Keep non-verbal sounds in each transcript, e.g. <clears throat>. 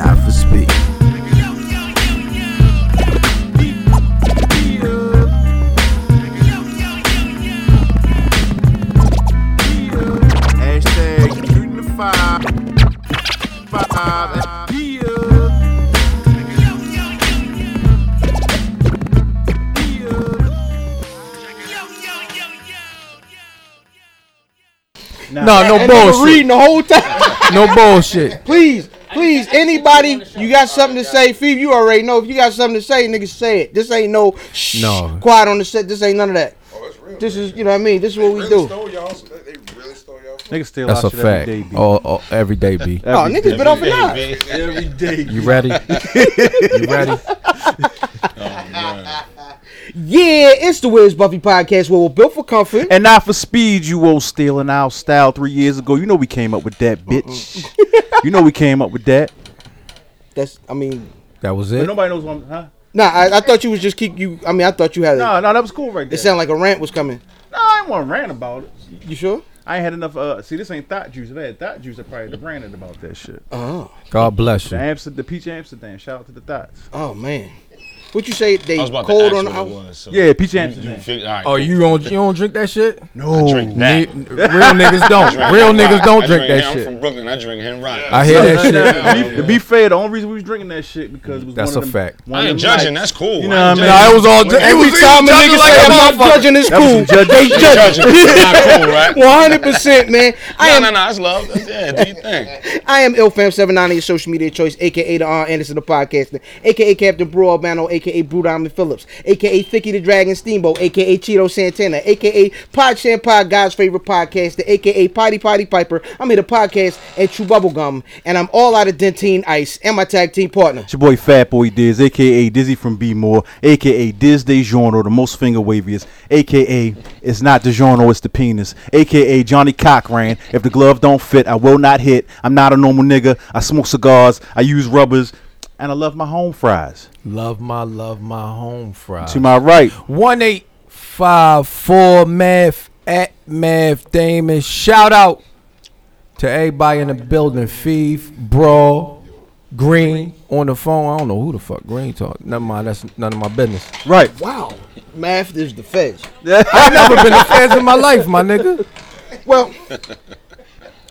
not for speed. Hashtag shooting the five. Five. No, no And they were bullshit. reading the whole time. No bullshit. <laughs> please, please, anybody, you got something to say? Phoebe, you already know. If you got something to say, nigga, say it. This ain't no shh, No. quiet on the set. This ain't none of that. Oh, it's real. This is, you know what I mean? This is what we really do. Stole y'all. They really stole y'all. Niggas steal That's our a shit every fact. day, B. All, all, every day, B. Oh, niggas been off and on. every day. You ready? <laughs> you ready? <laughs> Yeah, it's the Where's Buffy podcast where we're built for comfort. And not for speed, you old stealing our style three years ago. You know we came up with that, uh-uh. bitch. <laughs> you know we came up with that. That's, I mean, That was But it. nobody knows what I'm, huh? nah, I, I thought you was just keep you. I mean, I thought you had. No, A, no, that was cool right there. it sounded like a rant was coming. no, I ain't want to rant about it. You sure? I ain't had enough. Uh, see, this ain't thought juice. If I had thought juice, I probably have ranted about that shit. Oh, God bless The you. Amsterdam, the peach Amsterdam. Shout out to the thoughts. oh man. What you say? They I was about cold to on ask the what it house. was. So Yeah, peach you, you fig- all right, Oh, cool. you don't you don't drink that shit? I drink that. Ne- real niggas don't. <laughs> Drink Real Hen niggas don't I drink that shit. I'm shit. from Brooklyn. I drink Hen Rock. I hear that <laughs> to, shit. be, to be fair, the only reason we was drinking that shit because it was That's one a of them, fact. one I of ain't them judging. nights- That's cool. You know what I mean? Nah, it was all. When- Every Every time a nigga say I'm not judging, it's That was cool. some judging. <laughs> They judging. judging. Not cool, right? One hundred percent, man. I No, am no, no. That's love. That's, yeah, do your thing. I am IlFam79, your social media choice, aka the R. Anderson the podcaster, aka Captain Bro Albano, aka Brew Diamond Phillips, aka Thicky the Dragon Steamboat, aka Cheeto Santana, aka Pod Shampod, God's favorite podcaster, aka Potty Potty Piper. I'm here to podcast at True Bubblegum, and I'm all out of Dentyne Ice, and my tag team partner. It's your boy Fat Boy Diz, aka Dizzy from B More, aka Diz DeJourno, the most finger waviest, aka it's not DeJourno, it's the penis, aka Johnnie Cochran. If the glove don't fit, I will not hit. I'm not a normal nigga. I smoke cigars, I use rubbers, and I love my home fries. Love my love my home fries. To my right, One eight five four math at math Damon. Shout out to everybody in the building. Thief, Brawl, Green on the phone. I don't know who the fuck Green talk. Never mind. That's none of my business. right. Wow. Math is the feds. <laughs> I've never been a fan in my life, my nigga. Well,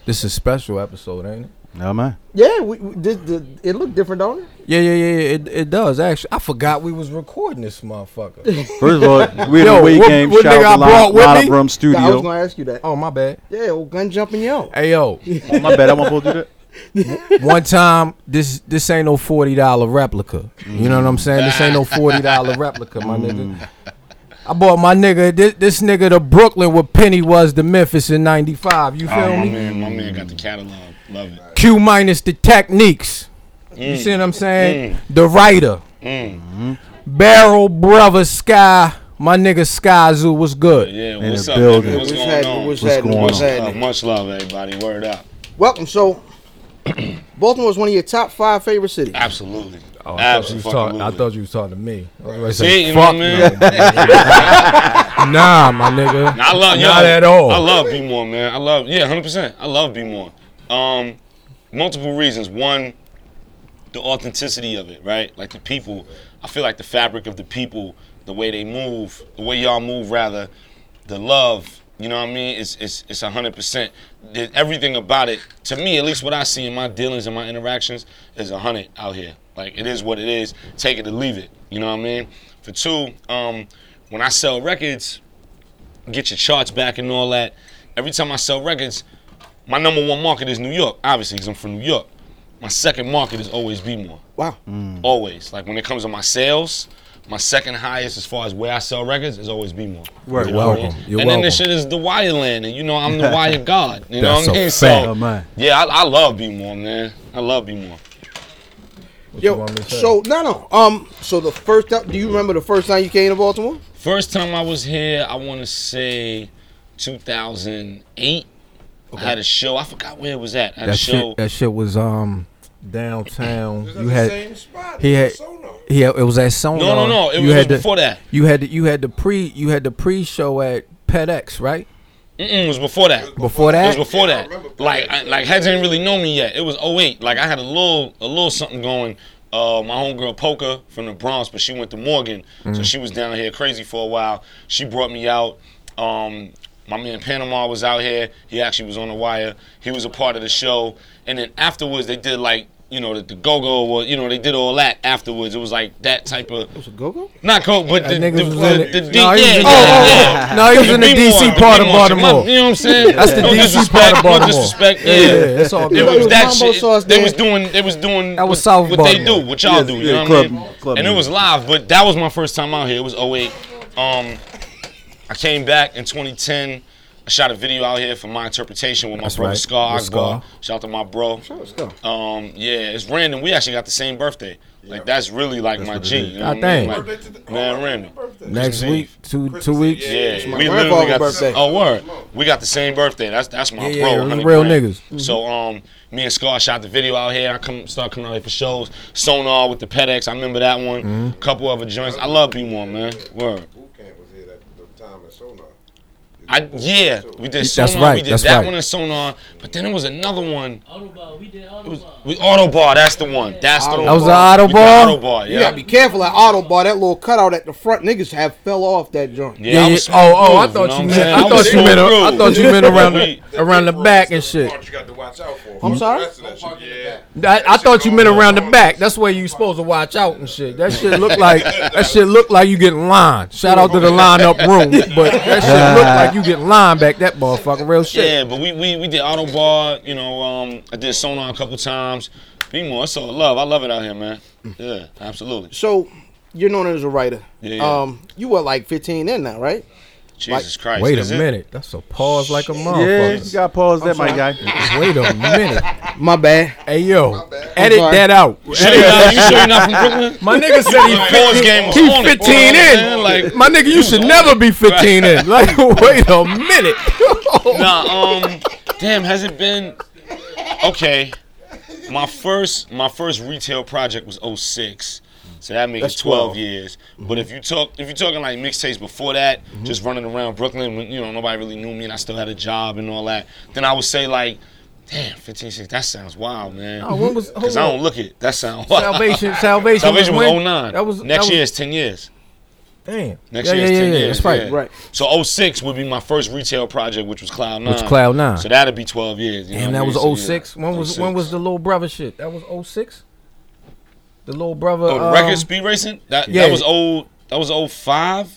This is a special episode, ain't it? No man. yeah, we, we, this, the, it looked different, don't it? Yeah, yeah, yeah. It, it does actually. I forgot we was recording this motherfucker. <laughs> First of all, we had Yo, a weight what- game. what Shout nigga I out to brought Line, with Line me? Up Room Yeah, I was gonna ask you that. oh my bad. Yeah, old gun jumping yo. Hey yo, Oh, my bad. I want to do that. <laughs> one time this this ain't no forty dollar replica. You know what I'm saying? This ain't no forty dollar replica, my nigga. Mm. I bought my nigga this, this nigga to Brooklyn where Penny was to Memphis in '95. You feel Oh, my me? man, my man got the catalog. Love it. Q minus the techniques. You mm. see what I'm saying? Mm. The writer. Mm-hmm. Barrel brother Sky. My nigga Skyzoo was good. Yeah, In what's the up, building. nigga? What's, What's going happening? on? What's What's happening? going What's on? Uh, happening? much love, everybody. Word up. Welcome. So, <clears throat> Baltimore is one of your top five favorite cities. Absolutely. Oh, I, thought you was Absolutely. talking, I thought you was talking to me. I was gonna See, you know what I mean? no. <laughs> nah, my nigga. I love Not yo, at all. I love B more, man. I love yeah, hundred percent. I love B more. Um, multiple reasons. One, the authenticity of it, right? Like the people. I feel like the fabric of the people, the way they move, the way y'all move, rather, the love. You know what I mean? It's it's it's hundred percent. Everything about it, to me, at least what I see in my dealings and my interactions, is a hundred out here. Like it is what it is. Take it or leave it. You know what I mean? For two, um, when I sell records, get your charts back and all that. Every time I sell records, my number one market is New York, obviously, because I'm from New York. My second market is always B-more. Wow. Always. Like when it comes to my sales, my second highest as far as where I sell records is always B-more. Right. You're what I mean? welcome. You're and welcome. then this shit is the wire land, and you know I'm the <laughs> wire god. You know That's what I mean? fact. Oh So man. yeah, I, I love B-more, man. I love B-more. What you Yo, want me to so no, no. Um, so the first time, do you remember the first time you came to Baltimore? First time I was here, I want to say 2008. I had a show. I forgot where it was at. I had a that show. shit, that shit was um downtown. Is that You the had same spot? he had- Sono. he had, it was at Sonar. no, no, no. It you was had the, before that. You had the, you had the pre you had the pre show at PetX, right? Mm-mm, it was before that. Before that. It that, was before Yeah, I that. remember Like, I, like heads didn't really know me yet. It was 08. Like I had a little, a little something going. Uh, my homegirl Poker from the Bronx, but she went to Morgan, Mm. so she was down here crazy for a while. She brought me out. Um, my man Panama was out here. He actually was on the wire. He was a part of the show, and then afterwards they did like. You know the, the go go was you know they did all that afterwards. It was like that type of It was a go go. not coke, but the, That the, niggas was the, in the, No, he was yeah, in yeah, the- Oh, no, he was in the DC part of Baltimore. You know what I'm saying? <laughs> That's the no DC part of Baltimore. No disrespect. Yeah, Yeah, yeah, it's all It good. was There was that shit. sauce They was doing. They was doing. That was what- South What they do, what y'all Yeah, do. You yeah, know club- what I mean? club And it was live, but that was my first time out here. It was 08. Um, I came back in 2010. I shot a video out here for my interpretation with my That's brother right, Skarr Akbar. Skarr. Shout out to my bro. Let's go. Um, yeah, it's random. We actually got the same birthday. Like that's really like my G. You know God what I mean? dang. Like, the- man, oh, random. Next Christmas week, Eve. two two weeks. Eve, Yeah, It's we my literally grandfather's got birthday. The, oh word, we got the same birthday. That's that's my Yeah, bro. yeah, it was 100 real grand. niggas. So um, me and Skarr shot the video out here. I come start coming out here for shows. Sonar with the PedEx. I remember that one. Mm-hmm. Couple other joints. I love B One man. Word. Boot camp was here at the time at Sonar. I yeah, we did That's right, We did that's that right. one in Sonar, but then there was another one. Autobahn, we did It was, we Ottobar. That's the one. That's the one. That was the We did Ottobar? Ottobar. You Yeah. gotta be careful at Ottobar. That little cutout at the front, niggas have fell off that joint. Yeah, Yeah, yeah. Oh, oh, I smooth, thought know you meant. I'm? I thought you meant. I thought you meant around the <laughs> around the back and shit. Part you got to watch out for. I'm sorry? Rest of that shit, Yeah. I, I thought you meant around the back. That's where you supposed to watch out and shit. That shit look like that shit look like you getting lined. Shout out to the <laughs> line up room, but that shit look like you getting lined back. That motherfucker, real shit. Yeah, but we, we, we did Ottobar, you know, um, I did Sonar a couple times. Be more, it's all love. I love it out here, man. Yeah, absolutely. So you're known as a writer. Yeah, yeah. Um, you were like 15 in now, right? Jesus Christ. Wait a is it? minute, that's a pause like a motherfucker. Yeah, you got to pause that, my guy. <laughs> Wait a minute. My bad. Hey yo, bad. edit that out. You sure you're not, sure you're not from Brooklyn? My nigga said he Pause game He on it. 15 You know what I'm in. saying? Like, My nigga, you should never it. be 15 in. Like, <laughs> wait a minute. Nah, um, damn, has it been? Okay, my first my first retail project was 06. So that makes That's 12, 12. years. Mm-hmm. But if you talk, if you're talking like mixtapes before that, mm-hmm. just running around Brooklyn, when you know nobody really knew me and I still had a job and all that, then I would say like, damn, 15, 16, that sounds wild, man. Oh, when was Cause hold I don't look it. That sounds wild. Salvation, Salvation, Salvation was when? 09. That was next that year was, is 10 years. Damn. Next yeah, year yeah, is 10 yeah, yeah. years. That's right. yeah. Right. So 06 would be my first retail project, which was Cloud Nine. Which Cloud Nine. So that'd be 12 years. You Damn, know that what I mean? was So, yeah, 06. When was 06. when was the little brother shit? That was 06? The little brother. Oh, the um, record speed racing? That yeah. that was old. That was 05?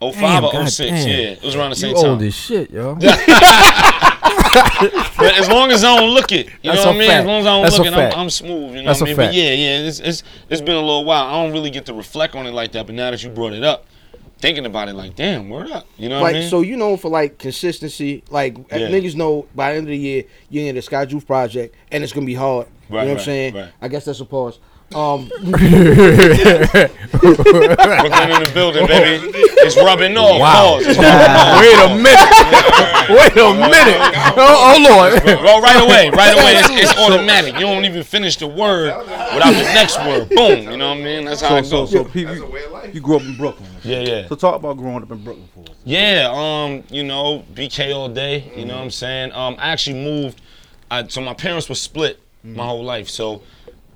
05 Damn, or God 06. damn. Yeah, it was around the same You time. old as shit, yo. <laughs> But as long as I don't look it, you That's know what I mean. fact. As long as I don't That's look it, I'm, fact. I'm smooth. You know That's what I mean. But yeah, yeah, it's, it's it's been a little while. I don't really get to reflect on it like that. But now that you brought it up, thinking about it, like, damn, word up. You know what Like I mean? so, you know, for like consistency, like Yeah. niggas know by the end of the year you're in the Skyzoo project, and it's gonna be hard. you know what I'm saying? right. I guess that's a pause. Um, Brooklyn in the building, baby. It's rubbing off. Wow. Pause. It's rubbing off. Wait a minute. <laughs> Wait a minute. Oh, oh Lord. Well, right away, right away, it's, it's automatic. You don't even finish the word without the next word. Boom. You know what I mean? That's how So, it so, goes. so, Pete, That's a you, way of life. you grew up in Brooklyn. Yeah, yeah. So talk about growing up in Brooklyn for us. Yeah, um, you know, BK all day. You know what I'm saying? Um, I actually moved. I, so my parents were split my whole life. So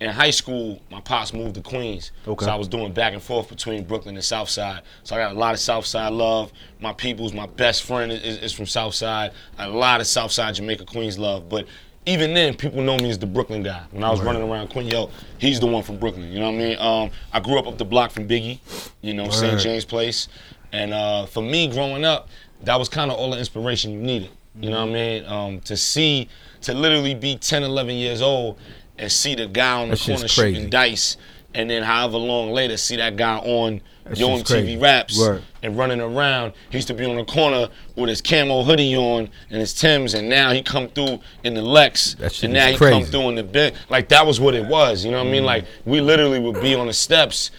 in high school, my pops moved to Queens. Okay. So I was doing back and forth between Brooklyn and South Side. So I got a lot of South Side love. My people's my best friend is, is from South Side. A lot of South Side Jamaica Queens love. But even then, people know me as the Brooklyn guy. When I was running around Queen, yo, he's the one from Brooklyn. You know what I mean? Um, I grew up up the block from Biggie. You know, St. James Place. And uh, for me, growing up, that was kind of all the inspiration you needed. You know what I mean? Um, to see, to literally be 10, 11 years old and see the guy on the That shit's corner crazy. shooting dice, and then however long later see that guy on That Yo shit's MTV. Raps, Word. and running around. He used to be on the corner with his camo hoodie on and his Tims, and now he come through in the Lex, and now he come through in the bit. Like that was what it was. You know what I mean? Mm. Like we literally would be on the steps,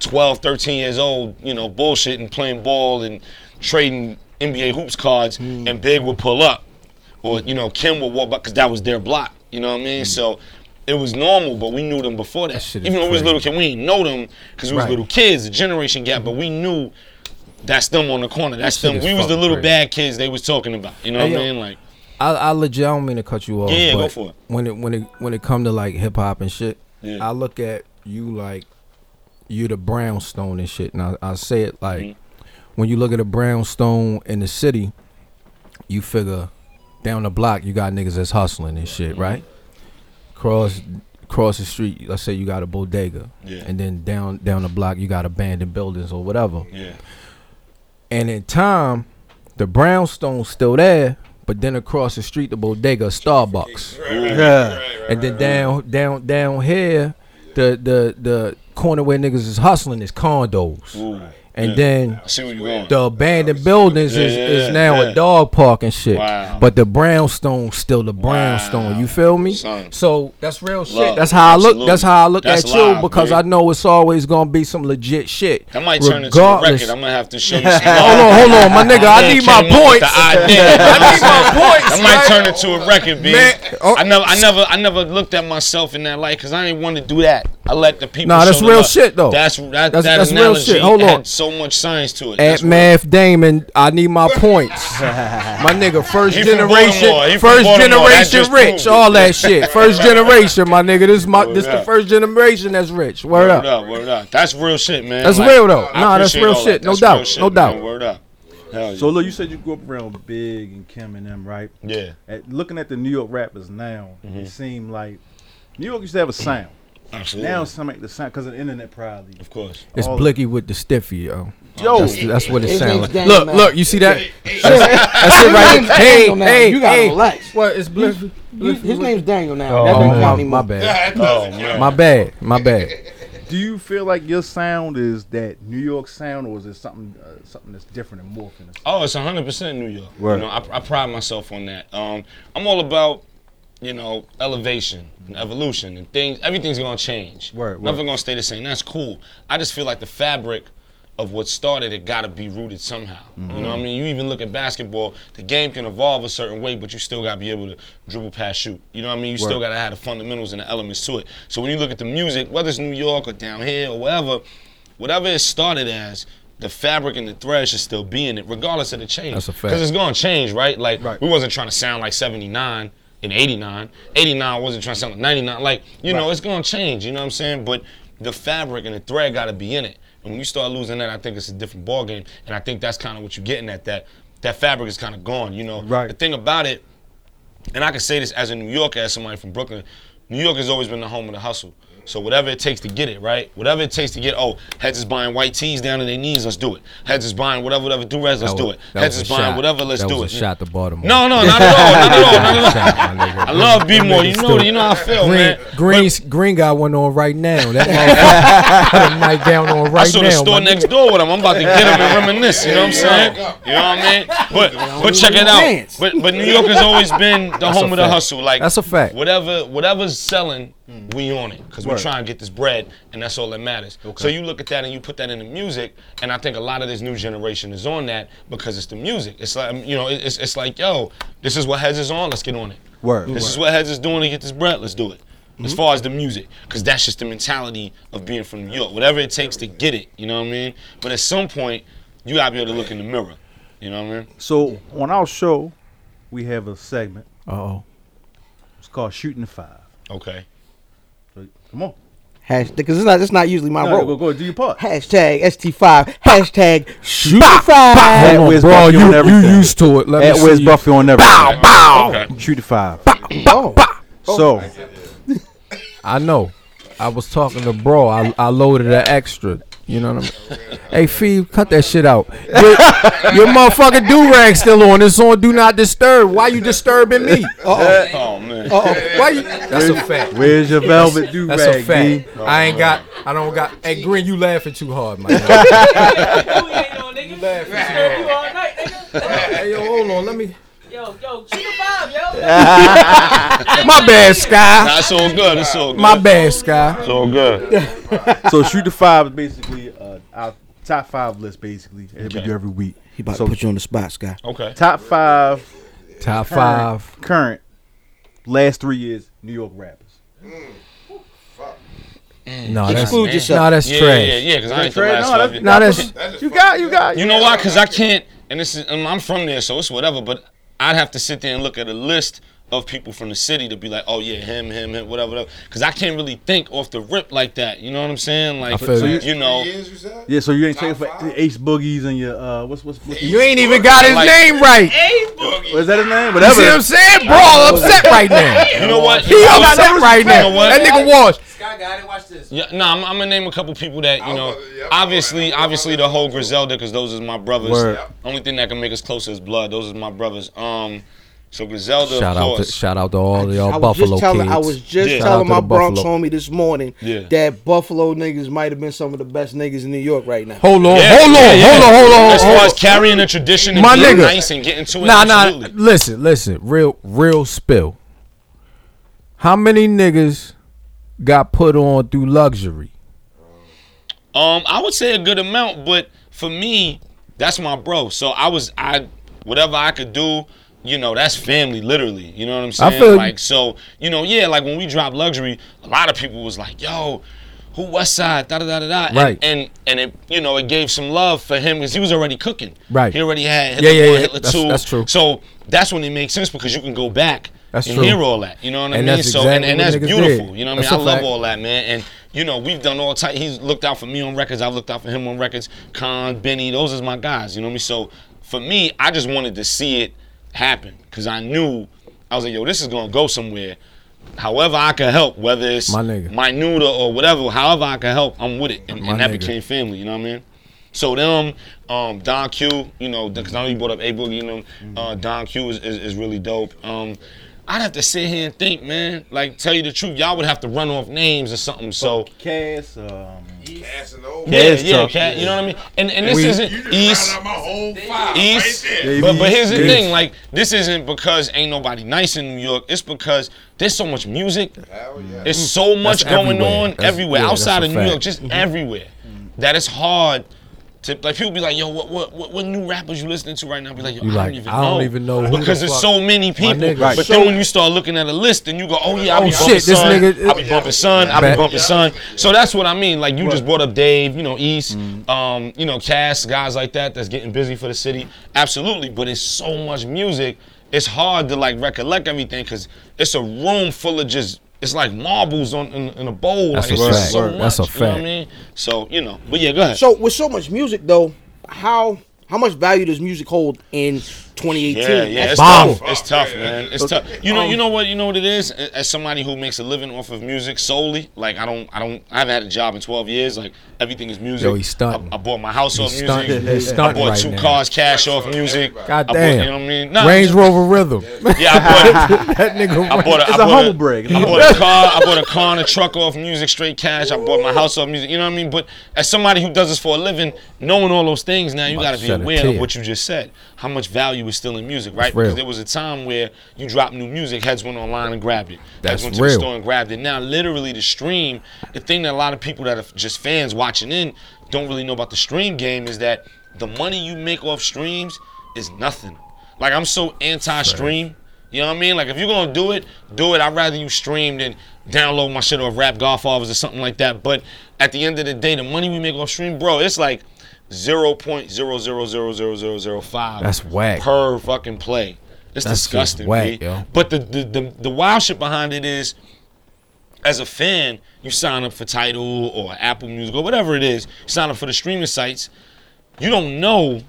12, 13 years old, you know, bullshitting, playing ball, and trading NBA hoops cards, mm. and Big would pull up, or you know, Kim would walk by because that was their block. You know what I mean? Mm. So. It was normal, but we knew them before that. shit Even though we was little kids, we didn't know them because we was Right. little kids, a generation gap. But we knew that's them on the corner. That's them. We was the little crazy. bad kids they was talking about. You know Hey, what I mean? Like, I, I legit I don't mean to cut you off. Yeah, go for it. When it when it when it come to like hip hop and shit, Yeah. I look at you like you the brownstone and shit. And I, I say it like Mm-hmm. when you look at a brownstone in the city, you figure down the block you got niggas that's hustling and shit, Mm-hmm. Right? Cross cross the street, let's say you got a bodega. Yeah. And then down down the block you got abandoned buildings or whatever. yeah, And in time, the brownstone's still there, but then across the street, the bodega, is Starbucks, Yeah. and then down, down, down here, the the the corner where niggas is hustling is condos, Ooh, and yeah. then I see where you going. the abandoned buildings is, Yeah, is yeah, now yeah. a dog park and shit. Wow. But the brownstone's still the brownstone. You feel me? Son. So that's real shit. That's how I look. That's how I look That's at you live, because man. I know it's always gonna be some legit shit. That might turn into a record. I'm gonna have to show <laughs> you. Some Hold on, hold on, my nigga. I need my points. <laughs> I need my <laughs> points, That might turn into a record, B. Man, oh. I never, I never, I never looked at myself in that light because I didn't want to do that. I let the people. Nah, that's real shit, though. That's that. That's- that that's real shit. Hold on. had so much science to it. At That's real. Math Damon, I need my <laughs> points. my nigga, first He generation, Baltimore. He from first generation rich, proved all that shit. <laughs> First generation, my nigga. This my this the first generation that's rich. Word Word up. up, word up. That's real shit, man. That's real, though. I Nah, that's real shit. that. No That's doubt. shit, No man. doubt. Word up. Yeah. So look, you said you grew up around Big and Kim and them, right? yeah. At, looking at the New York rappers now, Mm-hmm. it seemed like New York used to have a sound. Absolutely. Now it's something like the sound because of the internet, probably. of course. It's All- Blicky with the stiffy, yo. Yo, That's, that's what it His sounds like. Daniel Look, now. look, you see that? That's, that's it right there. Hey, Daniel now. hey, You gotta hey. relax. What? It's Blicky. You- his name's Daniel now. Oh, that don't my, count anymore. my bad. <laughs> Oh man. My bad. My bad. do you feel like your sound is that New York sound, or is it something uh, something that's different and morphing? Oh, it's 100% New York. Word. You know, I, I pride myself on that. Um, I'm all about, you know, elevation and evolution and things. Everything's gonna change. Word, word. Nothing gonna stay the same. That's cool. I just feel like the fabric of what started it gotta be rooted somehow. Mm-hmm. You know what I mean? You even look at basketball, the game can evolve a certain way, but you still gotta be able to dribble past shoot. You know what I mean? You still gotta have the fundamentals and the elements to it. So when you look at the music, whether it's New York or down here or wherever, whatever it started as, the fabric and the thread should still be in it, regardless of the change. That's a fact. Because it's gonna change, right? Like Right. we wasn't trying to sound like 79 in 89. 89 wasn't trying to sound like 99. Like, you know, it's gonna change, you know what I'm saying? But the fabric and the thread gotta be in it. And when you start losing that, I think it's a different ball game. And I think that's kind of what you're getting at. That that fabric is kind of gone. You know, Right. the thing about it, and I can say this as a New Yorker, as somebody from Brooklyn, New York has always been the home of the hustle. So whatever it takes to get it, right? Whatever it takes to get, oh, heads is buying white tees down to their knees, let's do it. Heads is buying whatever, whatever do let's That do it. Heads is buying shot. whatever, let's that do was it. a shot to Baltimore. No, no, not at all, not at all, not at all. <laughs> Shot, my nigga. I love B more. You know, still- you know how I feel, Green, man. Green, Green got one on right now. That <laughs> motherfucker got a mic down on I right saw the store next nigga. door with him. I'm about to get him and reminisce. You know what I'm saying? You know what I mean? But but check it out. But but New York has always been the home of the hustle. Like That's a fact. Whatever whatever's selling, Mm. we on it because we're trying to get this bread, and that's all that matters. So you look at that and you put that in the music, and I think a lot of this new generation is on that because it's the music. It's like um, you know, it's it's like yo, this is what heads is on. Let's get on it. Word. This is what heads is doing to get this bread. Let's do it. As mm-hmm. far as the music, because that's just the mentality of being from New York. Whatever it takes to get it, you know what I mean. But at some point, you gotta be able to look in the mirror. You know what I mean? So on our show, we have a segment. Uh-oh. It's called Shooting the Five. Okay. So, come on. Hashtag, because it's not, it's not usually my No, role. go, go, do your part. Hashtag ST5. Hashtag shoot Bah, five. At Hold on, bro, Buffy you, on you used to it. Let At me Wiz see. Buffy on everything. Bow Okay. Shoot the five. Oh. oh. So I know. I was talking to bro. I, I loaded an extra. You know what I mean? <laughs> hey, Fee, cut that shit out. Your, your motherfucking do rag still on. It's on Do Not Disturb. Why you disturbing me? Uh Oh man. oh. Why you? That's a fact. where's your velvet do That's a rag, fact. D? I ain't got. I don't got. Hey, Green, you laughing too hard, my <laughs> nigga. laughing. Serve you all night, nigga. Hey, yo, hold on. Let me. Yo, yo, shoot a five, yo. My bad, Sky. Nah, it's all good. It's all good. My bad, Sky. It's all good. so shoot the five is basically uh, our top five list, basically that we Okay. do every week. He about So- to put you on the spot, Sky. Okay. Top five Top current, five. current last three years New York rappers. No, that's Exclude yourself. no, that's Yeah, trash. yeah, yeah. Because I ain't the Trash? last No, five that's- years. No, that's That is You got, you got. You know why? Because I can't, and this is, and I'm from there, so it's whatever. But I'd have to sit there and look at a list of people from the city to be like, oh yeah, him, him, him, whatever, whatever. Because I can't really think off the rip like that. You know what I'm saying? Like, feel you, you. know, years, you said? Yeah, so you ain't Top taking for five? Ace Boogies and your uh, what's what's, what's You ain't even got his Like- name right. Ace Boogie. Was that his name? You Whatever. see what I'm saying? Bro, I'm upset right now. <laughs> you know what? He I was- upset right now. You know what? That nigga was. Sky got it. Watch this. Yeah, nah, I'm, I'm gonna name a couple people that you know. was- yeah, obviously, I'm- obviously the whole Griselda, because those is my brothers. Word. Only thing that can make us close is blood. Those is my brothers. Um, so Griselda, Shout of out, to, shout out to all of y'all I was Buffalo just telling, kids. I was just Yeah. Telling my Bronx Buffalo. homie this morning Yeah. that Buffalo niggas might have been some of the best niggas in New York right now. Hold on, Yeah, hold on, yeah, yeah. hold on, hold on, As hold far on. as carrying a tradition and My being nigga. nice and getting to it, Nah, nah. Listen, listen. Real, real spill. How many niggas got put on through luxury? Um, I would say a good amount, but for me, that's my bro. So I was I whatever I could do, you know, that's family, literally. You know what I'm saying? I feel like so, you know, yeah, like when we dropped luxury, a lot of people was like, yo, who West Side, da da da da da. And- Right. And and it, you know, it gave some love for him because he was already cooking. Right. He already had Yeah, Hitler yeah, one, yeah. Hitler That's- two. that's true. So that's when it makes sense because you can go back That's and true. hear all that. You know what I And mean? that's so and, exactly and what that's beautiful. did. You know what I mean? I love fact. all that, man. And you know, we've done all type. He's looked out for me on records. I've looked out for him on records. Khan, Benny, those is my guys. You know what I mean? So for me, I just wanted to see it happen because I knew I was like, yo, this is gonna go somewhere. However I can help, whether it's My nigga. minute or whatever, however I can help, I'm with it, and, and that nigga. became family. You know what I mean? So them, um, Don Q, you know, because I know you brought up A Boogie, you know, uh, Don Q is, is, is really dope. Um, I'd have to sit here and think, man. Like, tell you the truth, y'all would have to run off names or something. So, Cass, um, Casanova. yeah, it's yeah, tough. Cat, you know what I mean. And and this We- isn't You just East. rounded out my whole five East, right there. But but here's the East. thing, like this isn't because ain't nobody nice in New York. It's because there's so much music. Hell yeah. There's so much That's going everywhere. on That's- everywhere yeah, that's outside a of New fact. Mm-hmm. York, just everywhere. That it's hard to like people be like, yo, what what what, what new rappers you listening to right now? Be like, yo, You I like, don't even I know. don't even know who the because there's so many people. Right. But then when you start looking at a list, then you go, oh yeah, I Oh, be shit, bumping this son, nigga- I be bumping son, I be bumping son. So that's what I mean. Like you just brought up Dave, you know, East, Mm. um, you know, Cass, guys like that that's getting busy for the city. Absolutely, but it's so much music. It's hard to like recollect everything because it's a room full of just. It's like marbles on in, in a bowl. That's like, a fact. so much. That's a You know what I fact. mean? So you know, but yeah, go ahead. So with so much music though, how how much value does music hold in 2018? Yeah, yeah, it's bomb. tough. It's tough, man. It's tough. You know, um, you know what, you know what it is. As somebody who makes a living off of music solely, like I don't, I don't, I haven't had a job in 12 years. Like everything is music. Yo, he's stunting. I, I bought my house off He's music. stunting. He's I bought right two now. cars cash off music. God I bought, damn. you know what I mean? Nah, Range Rover Rhythm. <laughs> Yeah, I bought. <laughs> that nigga. I bought a, I It's a bought humble brag. I bought a car. I bought a car and a truck off music, straight cash. I bought my house off music. You know what I mean? But as somebody who does this for a living, knowing all those things, now you got to to be aware of what you just said. How much value is still in music, right? Because there was a time where you dropped new music, heads went online and grabbed it. That's heads went to real. the store and grabbed it. Now, literally, the stream. The thing that a lot of people that are just fans watching in don't really know about the stream game is that the money you make off streams is nothing. Like I'm so anti-stream. You know what I mean? Like if you're gonna do it, do it. I'd rather you stream than download my shit off Rap Godfathers or something like that. But at the end of the day, the money we make off stream, bro, it's like zero point zero zero zero zero zero zero five. That's whack. per fucking play. It's That's disgusting, whack, yo. But the, the the the wild shit behind it is, as a fan, you sign up for Tidal or Apple Music or whatever it is. You sign up for the streaming sites. You don't know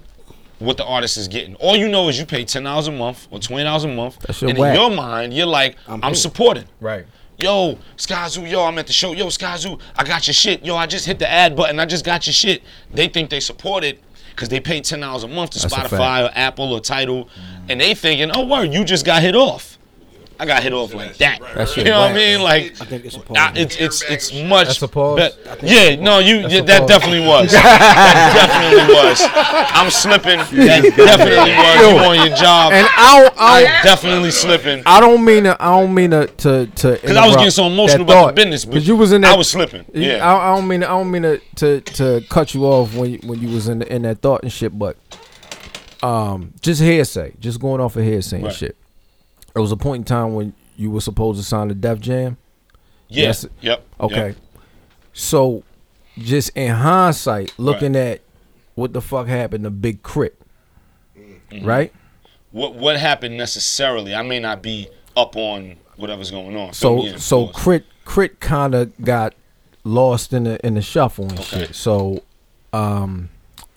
what the artist is getting. All you know is you pay ten dollars a month or twenty dollars a month, That shit and whack. in your mind, you're like, I'm, paying. supporting. Right. Yo, Skyzoo, yo, I'm at the show. Yo, Skyzoo, I got your shit. Yo, I just hit the ad button. I just got your shit. They think they support it because they pay ten dollars a month to That's Spotify or Apple or Tidal, and they thinking, oh, word, you just got hit off. I got hit off like that. That shit you know what I mean? Like, I think it's a pause. I, it's it's it's much. That's a pause? bet- yeah, no, you yeah, that definitely was. <laughs> that definitely was. I'm slipping. That definitely was. You on your job. And I don't, I I'm definitely slipping. I don't mean to. I don't mean to to to. Because I was getting so emotional about the business, but Because you was in that. I was slipping. Yeah. I, I don't mean. I don't mean to, to to cut you off when you, when you was in in that thought and shit. But um, just hearsay, just going off of hearsay and Right. shit. There was a point in time when you were supposed to sign the Def Jam. yeah. yes. Yep. Okay. Yep. So, just in hindsight, looking at what the fuck happened to Big K.R.I.T., Mm-hmm. right? What what happened necessarily? I may not be up on whatever's going on. So so course. K.R.I.T. K.R.I.T. kind of got lost in the in the shuffle and Okay. shit. So um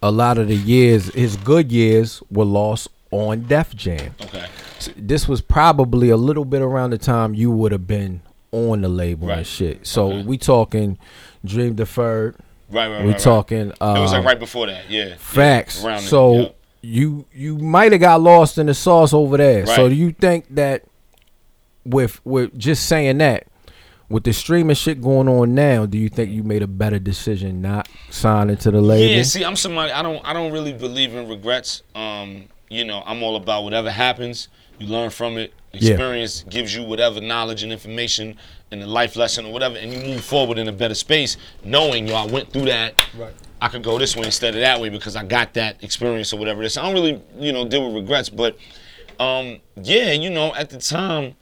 a lot of the years his good years were lost on Def Jam. Okay. This was probably a little bit around the time you would have been on the label and Right. shit. So Okay. we talking Dream Deferred. Right. Right. Right. we right, talking uh Right. It was like right before that. Yeah. facts. Yeah, so you you might have got lost in the sauce over there. Right. So do you think that with with just saying that with the streaming shit going on now, do you think you made a better decision not signing to the label? Yeah, see, I'm somebody I don't I don't really believe in regrets. Um, you know, I'm all about whatever happens, you learn from it. Yeah. Experience gives you whatever knowledge and information and a life lesson or whatever, and you move forward in a better space, knowing yo, I went through that. Right. I could go this way instead of that way because I got that experience or whatever it is. I don't really, you know, deal with regrets, but um, yeah, you know, at the time,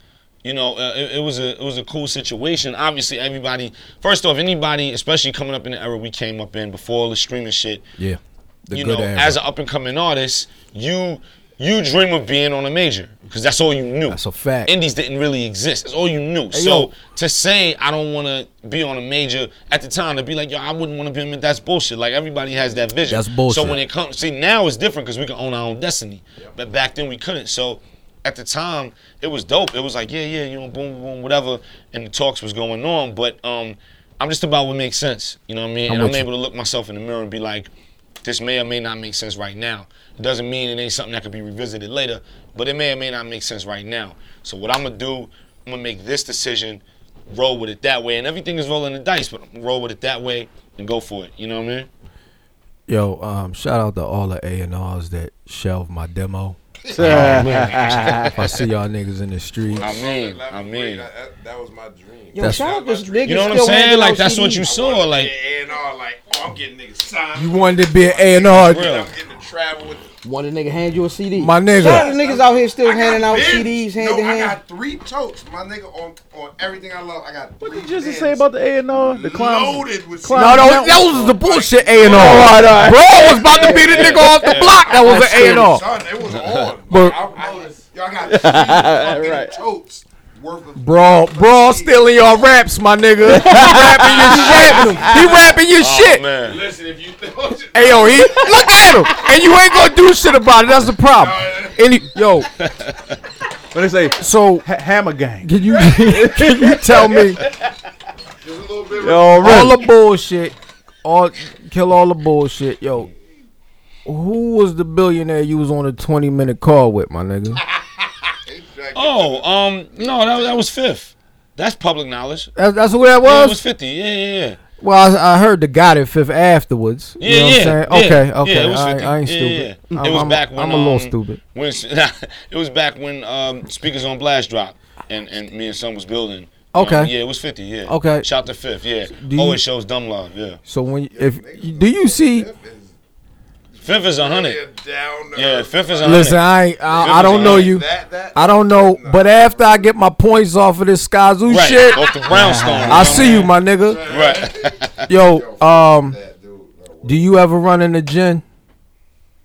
you know, uh, it, it was a it was a cool situation. Obviously, everybody. First off, anybody, especially coming up in the era we came up in before all the streaming shit, Yeah. The you know, era. as an up and coming artist, you you dream of being on a major because that's all you knew. That's a fact. Indies didn't really exist. That's all you knew. Hey, so yo. to say I don't want to be on a major at the time to be like yo, I wouldn't want to be on. That's bullshit. Like everybody has that vision. That's bullshit. So when it comes, see now it's different because we can own our own destiny. But back then we couldn't. So at the time it was dope. It was like yeah, yeah, you know, boom, boom, whatever, and the talks was going on. But um, I'm just about what makes sense. You know what I mean? I'm and I'm you. able to look myself in the mirror and be like, this may or may not make sense right now. It doesn't mean it ain't something that could be revisited later, but it may or may not make sense right now. So what I'm gonna do, I'm gonna make this decision, roll with it that way, and everything is rolling the dice, but roll with it that way and go for it. You know what I mean? Yo, um, shout out to all the A and R's that shelved my demo. <laughs> Oh, if I see y'all niggas in the street, I mean, Elaborate. I mean, that, that, that was my dream. Yo, That's- shout out this nigga. you know what I'm saying? Like that's what you saw. Like A and R, like, oh, I'm getting niggas signed. you wanted to be an A and R, Real. I'm getting to travel with. One of the nigga hand you a CD. my nigga. Shout out to niggas out here still I handing out bins. CDs hand no, to hand. I got three totes, my nigga, on on everything I love. I got. What did you just bins say about the A and R? The climb. Loaded with No, no, that was the bullshit A and R. Bro I was about to be the nigga off the block. That was an A and R. Son, it was on. But- Like, I, I, yo, I got three <laughs> fucking Right. totes worth of. Bro, bro, stealing your raps, my nigga. He rapping your <laughs> shit. He rapping your oh shit. man, Listen, if you think. <laughs> Hey yo, he look at him, and you ain't gonna do shit about it. That's the problem. Any yo, What they say? so Ha- Hammer gang. can you <laughs> can you tell me Just a. Yo, all really? the bullshit, all kill all the bullshit, yo? Who was the billionaire you was on a twenty minute call with, my nigga? Oh um, no, that that was fifth. That's public knowledge. That, that's who that Yeah, it was. was fifty. Yeah, yeah, yeah. well, I, I heard the guy at fifth afterwards. You Yeah, know yeah, what I'm saying? yeah, Okay, yeah, okay. it was I, I ain't stupid. yeah. I'm, It was I'm- back when, I'm a little um, stupid. When <laughs> it was back when um, speakers on blast dropped, and and me and son was building. Okay. Um, yeah, it was fifty. Yeah. Okay. Shout to fifth. Yeah. Do you- Always shows dumb love. Yeah. So when if do you see? Fifth is a hundred. Yeah. Fifth is a hundred. Listen, I ain't, I, I don't is know a you. That, that, I don't know, but after I get my points off of this Skyzoo Right. shit, Off the brownstone. I see you, my nigga. Right. Yo, um, that dude. No, do you ever run into Jin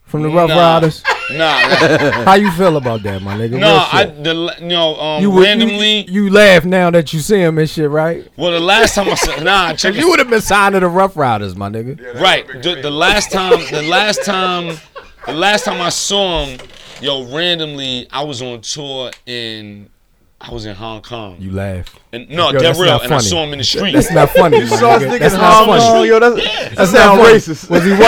from the Ruff Nah. Ryders? Nah. <laughs> How you feel about that, my nigga? No, Real I the you know um, you would- randomly. you, you laugh now that you see him and shit, right? well, the last time I saw <laughs> nah, check You would have been signed to the Ruff Ryders, my nigga. Right. The, the last time, the last time, the last time I saw him, yo, randomly, I was on tour in I was in Hong Kong. You laugh. and no, Yo, that's real. not And I saw him in the street. That's not funny. <laughs> You saw this nigga in not Hong funny. Kong, yo. That's That's that's not sound racist. Was he <laughs> working?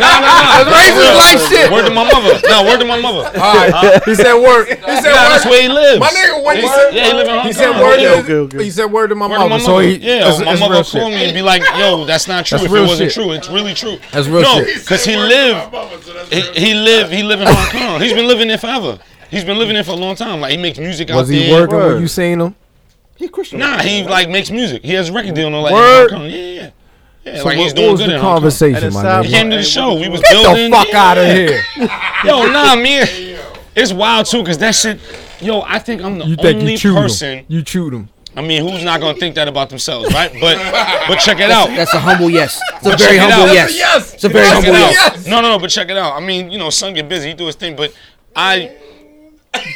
no, no, no. racist like shit. Word to my mother. No, word to my mother. <laughs> All right. Uh-huh. He said word. He said Yeah, that's where he lives. My nigga, when he He- said yeah, he live in Hong he said Kong. word. Yeah. Okay, okay. He said word to my Word to my mother. So he, yeah, that's, my that's mother real would call me and be like, "Yo, that's not true. That's if real it wasn't shit. true, it's really true." That's real no, shit. because he lived. He, he lived. He lived in Hong Kong. He's been living there forever. He's been living there for a long time. Like he makes music out Was he there. working when you seen him? He Christian. Nah, he like makes music. He has a record deal and all that. Word. Hong Kong. Yeah, yeah. Yeah, So like what, he's what was good the in Hong Kong. conversation, And my it's He nigga? came to the show. We was Get building. the fuck yeah. out of here. Yo, nah, man. It's wild too, cause that shit. Yo, I think I'm the You think only you chewed person. him? You chewed him. I mean, who's not gonna think that about themselves, right? But but check it out. That's a humble yes. It's a very check it humble out. yes. yes. It's a very Check humble it out. yes. No, no, no. But check it out. I mean, you know, son get busy. He do his thing. But I,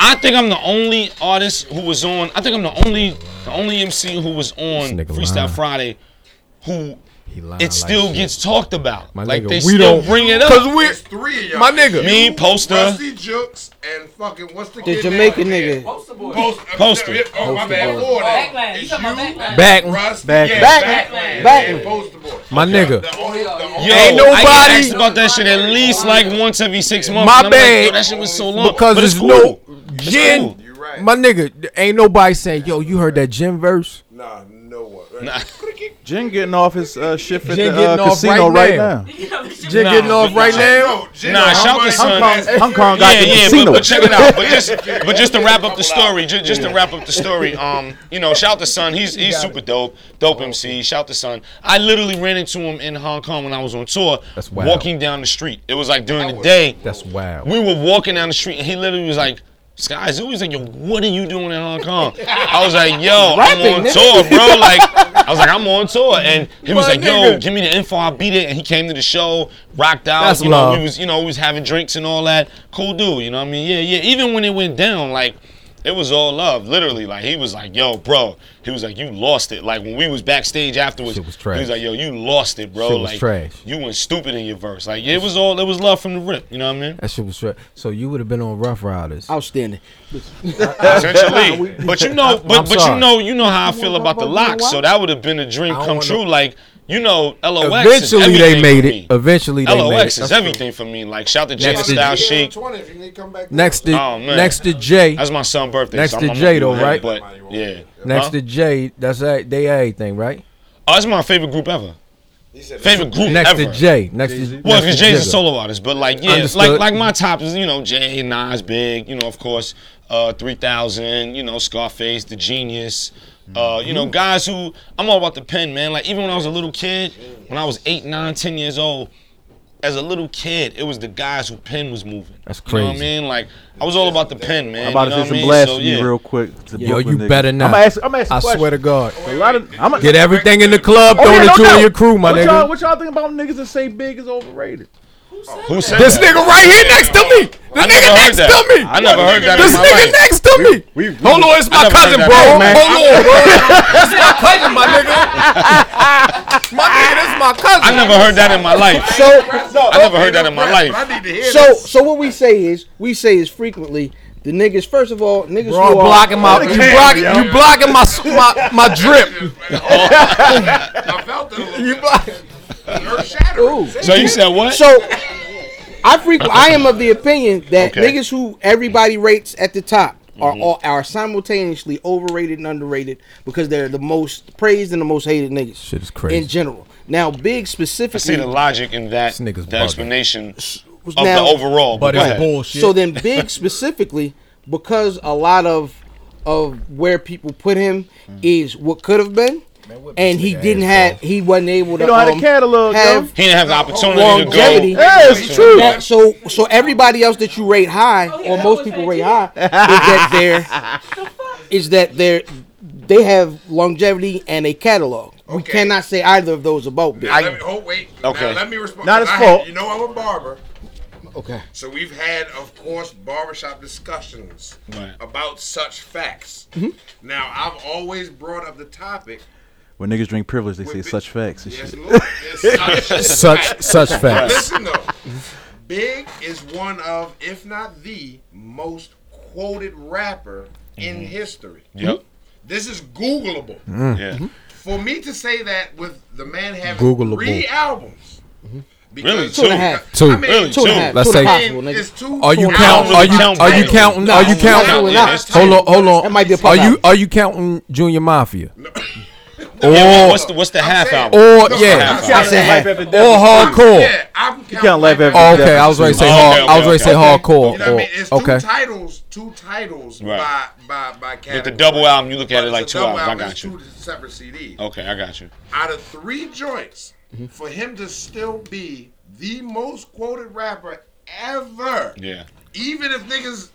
I think I'm the only artist who was on. I think I'm the only, the only MC who was on Freestyle lying. Friday, who He lying it like still shit. gets talked about. My like nigga, they we still don't- bring it up. Cause we, It's three of y'all. my nigga. Me, Poster. Rusty Juxx and fucking what's the, The kid Jamaican name? nigga. Poster boy. Post, Poster. Oh my bad. Four that. Backline. You It's talking about you, backline? Back. Russ, Back- yeah, Back- Backland, Back- and Poster Boy. My nigga. The only, the only, Yo, Ain't I nobody- get asked about that shit at least like once every six months. My and I'm like, bad. yo, that shit was so long. Because but there's it's cool. no It's gin. cool. right. My nigga, ain't nobody saying, yo, you heard that Jin verse? Nah, no one. Nah. Jin getting off his uh, shift at Jin the uh, off casino right right now. now. <laughs> Jim Nah, getting off right now? No, Jin, Nah, how shout the son. Hong Kong, Hong <laughs> Kong got yeah, the yeah, casino. but, but check it out. But just, <laughs> but just to wrap up the story, just, just to wrap up the story, um, you know, shout the son. He's he's super dope, dope MC. Shout the son. I literally ran into him in Hong Kong when I was on tour, That's wild. walking down the street. It was like during the day. That's wild. We were walking down the street, and he literally was like. Skyzoo, he's like, yo, what are you doing in Hong Kong? I was like, yo, I'm on nigga. tour, bro. Like, I was like, I'm on tour, and he was My like, yo, give me the info, I'll beat it. And he came to the show, rocked out. That's you know, love. we was, you know, we was having drinks and all that. Cool dude, you know what I mean? Yeah, yeah. Even when it went down, like, it was all love, literally. Like, he was like, yo, bro. He was like, you lost it. Like, when we was backstage afterwards, Shit was he was like, yo, you lost it, bro. Shit was like, trash. you went stupid in your verse. Like, it was all, it was love from the rip. You know what I mean? That shit was straight. So you would have been on Ruff Ryders. Outstanding. Essentially, <laughs> but you know, but but you know, you know how I feel about the LOX. So that would have been a dream come true. Like you know, LOX. Eventually is they everything made it. me. Eventually they made it. LOX it. is everything for me. Like shout to Jay the to- Style Yeah, Chic. 20 if you need to come Next to Oh, man. next to Jay, That's my son's birthday. Next so to I'm, Jay, I'm though, right? do But yeah, next Huh? to Jay, that's a, they everything, right? oh, that's my favorite group ever. Favorite group Next ever. to Jay, next to Well, because to Jay's a solo artist, but like yeah, Understood. like like my top is you know Jay, Nas, Big, you know of course, uh, three thousand, you know Scarface, The Genius, uh, you Mm-hmm. know guys who I'm all about the pen, man. Like even when I was a little kid, when I was eight, nine, ten years old, as a little kid, it was the guys who pen was moving. That's You know what I mean? Like I was all about the pen, man. I'm about you know to what say some I So, yeah. real quick. To Yo, you niggas. better not. I'm gonna ask. I'm gonna ask. I a question. swear to God. A lot of. I'm Get everything in the club, Oh, throwing yeah, it no to doubt. your crew, my what Y'all, nigga. what y'all think about niggas that say big is overrated? Who said This that? nigga right here next to me. The I nigga next that. to me. I never heard that This in my nigga life. next to me. Hold on, it's my cousin, bro. that, man. Hold on, bro. <laughs> This my cousin, my nigga. My nigga, this my cousin. I never heard that in my life. So I never heard that in my life. I need to hear so so what we say is we say is frequently the niggas first of all niggas Bro, who are blocking my, you blocking, you blocking my, my, my drip. <laughs> I felt it a little You bit. blocking. Earth shattering. So you said what? So I frequent, I am of the opinion that Okay. niggas who everybody rates at the top are mm-hmm. all, are simultaneously overrated and underrated because they're the most praised and the most hated niggas. Shit is crazy. In general. Now, big I see specifically. the logic in that, This nigga's the bugging. explanation of now- the overall. But go it's ahead. bullshit. So then, big specifically because a lot of of where people put him mm. is what could have been, and he didn't have he wasn't able to You don't have um, a catalog, have. He didn't have the opportunity longevity. to go. Yeah, it's true. That- so so everybody else that you rate high, or most people rate high, is that <laughs> they're is that they're they have longevity and a catalog. We cannot say either of those about Big. Now, let me, oh, wait. Okay. Now, let me respond. Not his I fault. Had, you know I'm a barber. okay. So we've had, of course, barbershop discussions Right. about such facts. Now, I've always brought up the topic. When niggas drink privilege, they say with such facts and Yes, shit. Lord. It's <laughs> such, such, such facts. Listen though, Big is one of, if not the most quoted rapper in mm-hmm. history. Yep. Hmm? This is Googleable. Mm. Yeah. Mm-hmm. For me to say that with the man having Googleable. three albums. Mm-hmm. Really? because- Two and a half. Two. I mean, Really? Two and a Two. half. Let's two and a say- possible, nigga. it's two. Are you I Are you are you counting? Are you counting? really count It's it. two. Hold on, hold on. That might be a Are you are you counting Junior Mafia? Yeah, Or what's the what's the half saying- album? or No, yeah, I'm I saying- said half. or hardcore? Yeah, I'm can't counting laugh Life at Oh, okay, I was ready to say Oh, hard. okay, I was ready to say okay, okay. hardcore. You know what I mean? It's or- two okay. titles, two titles Right. by by by category. With the double album, you look at But it like two double albums. I got you. Two separate CDs. Okay, I got you. Out of three joints, Mm-hmm. for him to still be the most quoted rapper ever, Yeah. even if niggas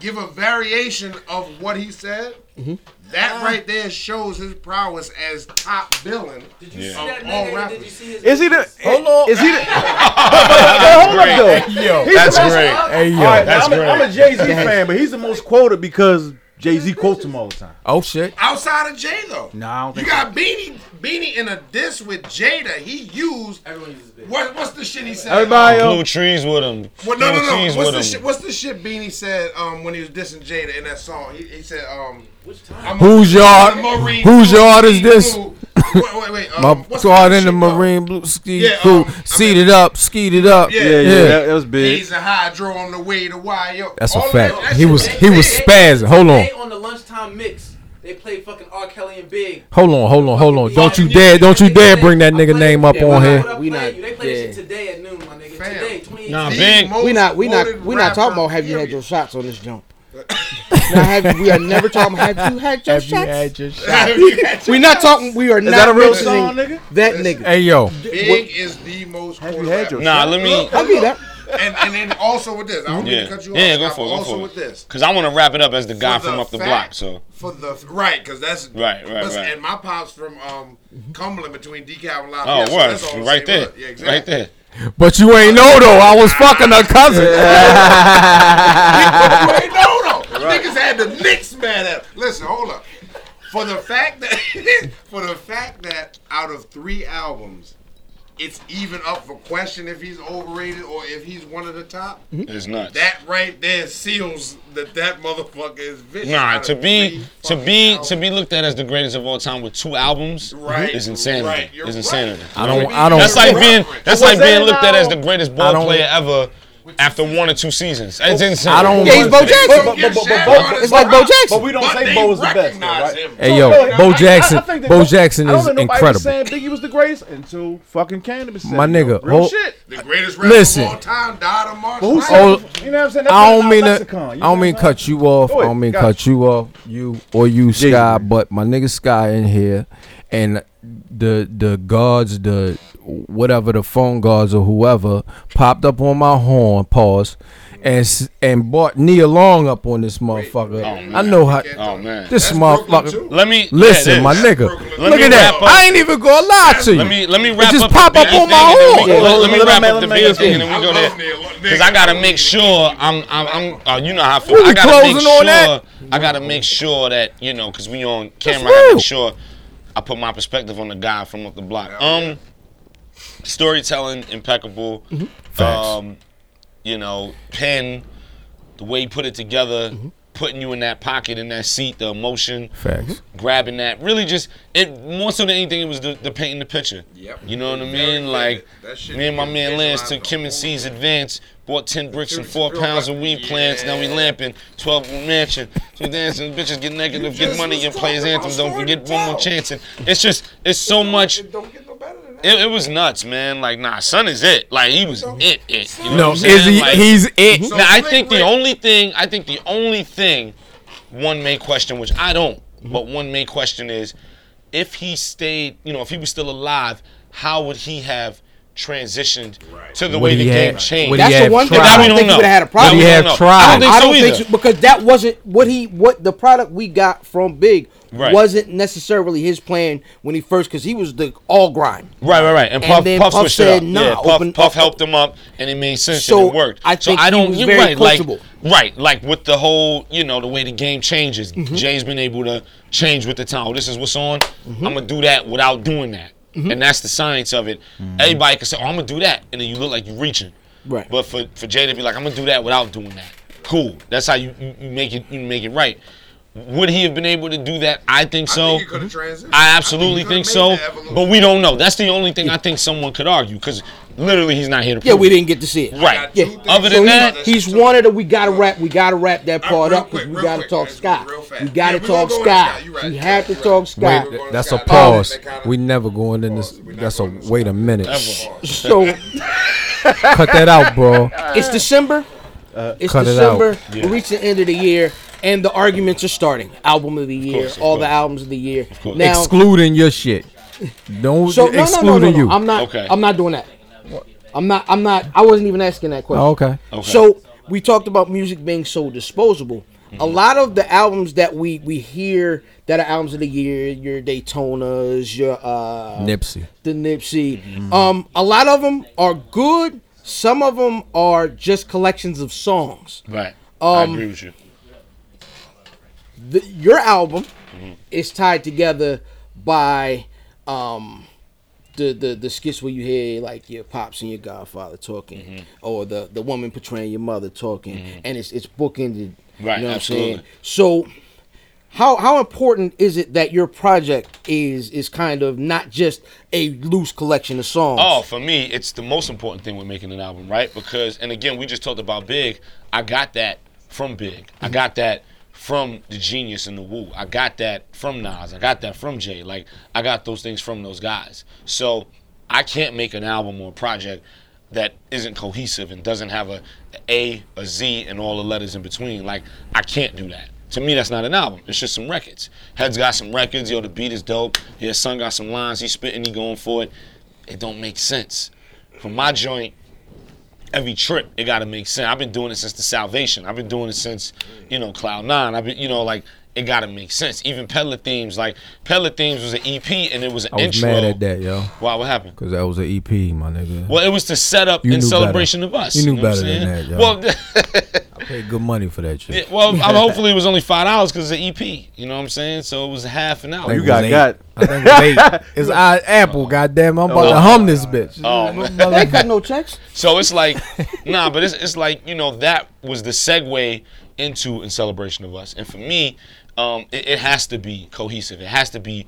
give a variation of what he said, Mm-hmm. that right there shows his prowess as top villain Did you Yeah. see that of all nigga? Did rappers. you see his Is he the? Hold on. Is he the? <laughs> hold up though. Yo, That's great. hey yo. All right, That's I'm, great. I'm a Jay Z fan, but he's the most quoted because Jay Z quotes him all the time. Oh shit. Outside of Jay though, Nah, I don't you think got Beanie Beanie in a diss with Jada. He used Everyone uses big. what? What's the shit he said? Everybody Blue else. trees with him. Well, no, no, no. What's the him. shit? What's the shit Beanie said um, when he was dissing Jada in that song? He, he said, um, Which time? I'm Whose a- yard- I'm a Marine whose yard is this? blue. Wait, wait, wait. Um, My squad in the marine blue ski Yeah, crew, um, I seated mean- up, skeeted up. Yeah, Yeah, yeah, Yeah. That, that was big. He's a hydro on the way to YO. That's a fact. that- that He was they- he was spazzing. Hold on. They on the lunchtime mix. They played fucking R. Kelly and Big. Hold on, hold on, hold on. Don't you dare, don't you dare bring that nigga name up on here. We not- They played yeah. shit today at noon, my nigga. Today, 2018. Nah, the Big. We not we not we not talking about have you had your shots on this jump. Now, have, we are never talking about have you had your shots. your we not talking. We are Is not that a real mentioning song, nigga? that nigga. Hey yo, Big is the most Have you quoted had rapper. your Nah, let me. I'll be that. and and then also with this, I don't mean Yeah, to cut you off. yeah, go Scott, for it, go Also for with this, Cause I want to wrap it up as the guy For from the up the fact- block. So for the right, because that's Right, right, right. And my pops from um, Cumberland between DeKalb and oh, Lafayette. so word, that's all the right there. Yeah, exactly. right there. But you ain't know though. I was fucking her cousin. Wait, no, no. Niggas had the Knicks mad at. Listen, hold up. For the fact that <laughs> for the fact that out of three albums, it's even up for question if he's overrated or if he's one of the top. Mm-hmm. It's nuts. That right there seals that that motherfucker is vicious. Nah, to be to be albums. to be looked at as the greatest of all time with two albums Right, is insanity. right, you're Is right. insanity. I don't, I don't. That's like being that's like being looked at as the greatest ball player ever after one or two seasons. It's insane. I don't- Yeah, he's Bo Don't Jackson. get but- but- Shaq but- on It's like Bo Jackson. But we don't but say Bo is the best, though, right? Hey yo, I- Bo Jackson, I think Bo Bo- Jackson I don't is think nobody was incredible. saying Biggie was the greatest until fucking Canibus said My nigga, yo. Real hold- shit. The greatest rapper Listen. of all time died of March. But who Madness. said Oh, You know what I'm saying? That's I don't mean to. lexicon, you I don't mean cut you off. Go I don't mean got cut you off. You or you Jay-Z, Sky, but my nigga Sky in here, and the the guards, the whatever the phone guards or whoever popped up on my horn, pause, and s- and brought Nia Long up on this motherfucker. man. I know how Oh man. this That's motherfucker. Let me Listen, yeah, my nigga. Let Look at that. up- I ain't even gonna lie to you. Let me let me wrap just up pop up on my and horn. Yeah, Let me let wrap him- up let the him thing and then we go there. Because I gotta make sure I'm I'm, I'm uh, you know how I feel. We I gotta make closing on that? sure I gotta make sure that you know because we on camera. I gotta make sure I put my perspective on the guy from up the block. Um, storytelling impeccable. Facts. Um, you know, pen, the way he put it together, putting you in that pocket, in that seat, the emotion, Facts. grabbing that. Really, just it more so than anything, it was the, the painting the picture. Yep. You know what I mean? Like That shit me and my man Lance took Kim and C's advance, bought ten bricks and four pounds of weed plants. Now we lamping, twelve mansion, two dancing, bitches get negative, get money, was and play his talking anthems. Don't forget one more chance. And it's just it's so much. It don't get no better than that. It, it was nuts, man. Like, nah, son is it. Like, he was it, it. You know No, I'm is he? Like, He's it. So now, I think the only thing, I think the only thing one may question, which I don't, Mm-hmm. but one may question is if he stayed, you know, if he was still alive, how would he have transitioned to the Would way he the game changed? That's the one thing? I don't think he would have had a problem. Would he have tried? I don't think I so don't think either. so, because that wasn't what he what the product we got from Big Right. wasn't necessarily his plan when he first because he was the all grind. Right, right, right. And And Puff, then Puff, Puff said, it up. "Nah, yeah, Puff, open- Puff helped him up, and it made sense So, and it worked. I think so I don't. was you're very right, like, coachable. right, like with the whole, you know, the way the game changes. Mm-hmm. Jay's been able to change with the time. Oh, this is what's on. I'm gonna do that without doing that, Mm-hmm. and that's the science of it. Everybody can say, "Oh, I'm gonna do that," and then you look like you're reaching. Right. But for for Jay to be like, "I'm gonna do that without doing that," cool. That's how you, you, you make it. You make it right. Would he have been able to do that? I think I so. think he could have transitioned. I absolutely I think think so, made the evolution. but we don't know. That's the only thing I think someone could argue because literally he's not here to prove Yeah, we it. didn't get to see it. Right. Yeah. Other So than he- that, he's wanted it. We gotta wrap. We gotta wrap that Uh, part real up because we gotta quick, talk Scott. We gotta Yeah, talk Scott. Scott. You right, We you have right, to you talk. Scott. Wait, That's a pause. We never going in this. That's a wait a minute. So <laughs> Cut that out, bro. it's December. It's Cut it out. December. We reach the end of the year, and the arguments are starting. Album of the year, course, of all the albums of the year. course. Now, Excluding your shit. Don't so no, no, no, excluding no, no. you. I'm not. Okay. I'm not doing that. I'm not. I'm not. I wasn't even asking that question. Oh, okay. Okay. So we talked about music being so disposable. A lot of the albums that we we hear that are albums of the year, your Daytonas, your uh, Nipsey. the Nipsey. Um, a lot of them are good. Some of them are just collections of songs. right. I Um, agree with you. The, your album is tied together by um, the, the the skits where you hear like your pops and your godfather talking, mm-hmm. or the the woman portraying your mother talking, mm-hmm. and it's it's bookended. Right, You know what I'm saying? So. How, how important is it that your project is is kind of not just a loose collection of songs? Oh, for me, it's the most important thing with making an album, right? Because, and again, we just talked about Big. I got that from Big. I mm-hmm. got that from the Genius and the Wu. I got that from Nas. I got that from Jay. Like, I got those things from those guys. So, I can't make an album or a project that isn't cohesive and doesn't have a A, a Z, and all the letters in between. Like, I can't do that. To me, that's not an album. It's just some records. Head's got some records. Yo, the beat is dope. His Son got some lines. He's spitting. He going for it. It don't make sense. For my joint, every trip it got to make sense. I've been doing it since the Salvation. I've been doing it since you know Cloud Nine. I've been you know like it got to make sense. Even Peddler Themes, like Peddler Themes was an EP and it was an I was intro. mad at that, yo. Why? What happened? Because that was an EP, my nigga. Well, it was to set up You in celebration better. of us. You knew know better than that, yo. Well, I paid good money for that shit. <laughs> yeah, well, I'm, <laughs> hopefully it was only five dollars because it's an EP. You know what I'm saying? So it was half an hour. You got was eight. got. I think it eight. It's I, Apple, oh. goddamn. I'm about to oh. hum this bitch. Oh, man. they ain't got no checks. So it's like, nah, but it's, it's like, you know, that was the segue into In Celebration of Us. And for me, um, it, it has to be cohesive. It has to be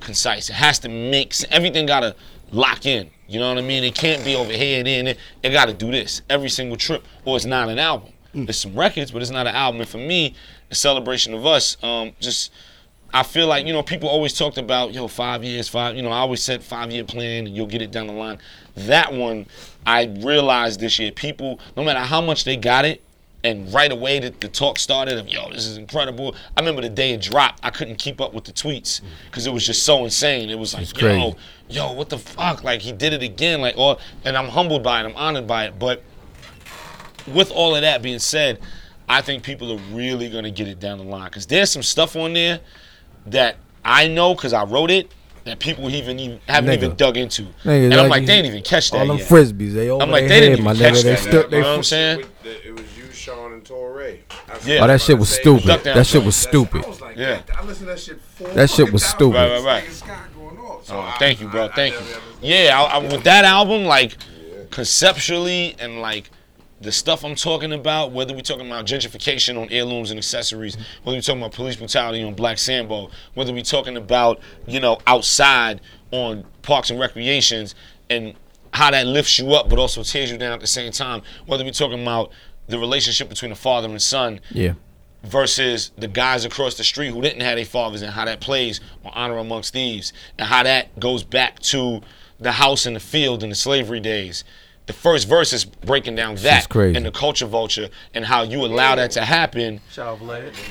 concise. It has to make sense. Everything got to lock in. You know what I mean? It can't be over here and and It, it got to do this every single trip, or it's not an album. It's some records, but it's not an album. And for me, In Celebration of Us, um, just. I feel like, you know, people always talked about, yo, five years, five, you know, I always said five year plan and you'll get it down the line. That one, I realized this year, people, no matter how much they got it, and right away the, the talk started of, yo, this is incredible. I remember the day it dropped, I couldn't keep up with the tweets because it was just so insane. It was like, yo, crazy. yo, what the fuck? Like, he did it again. Like, or, and I'm humbled by it, I'm honored by it. But with all of that being said, I think people are really gonna get it down the line because there's some stuff on there that I know because I wrote it that people even, even haven't Nigga. even dug into, Nigga, and I'm like like, they didn't even catch that All them yet. frisbees, they over I'm like, their they head, didn't even nigga. catch They that still, yet. they You know what I'm saying? It was you, Sean, and Torre. Yeah. Oh, that shit was stupid. Duck down That shit was stupid. I was like, Yeah. I listened to that shit four That shit was stupid. Right, right, right. Nigga Scott going off. So Oh, I- thank you, bro. I- I Thank you. never- Yeah, I, I, with that album, like conceptually and like the stuff I'm talking about, whether we're talking about gentrification on heirlooms and accessories, whether we're talking about police brutality on Black Sambo, whether we're talking about you know outside on parks and recreations and how that lifts you up but also tears you down at the same time, whether we're talking about the relationship between a father and son Yeah. versus the guys across the street who didn't have their fathers and how that plays on Honor Amongst Thieves and how that goes back to the house and the field in the slavery days. The first verse is breaking down that and the culture vulture and how you allow that to happen.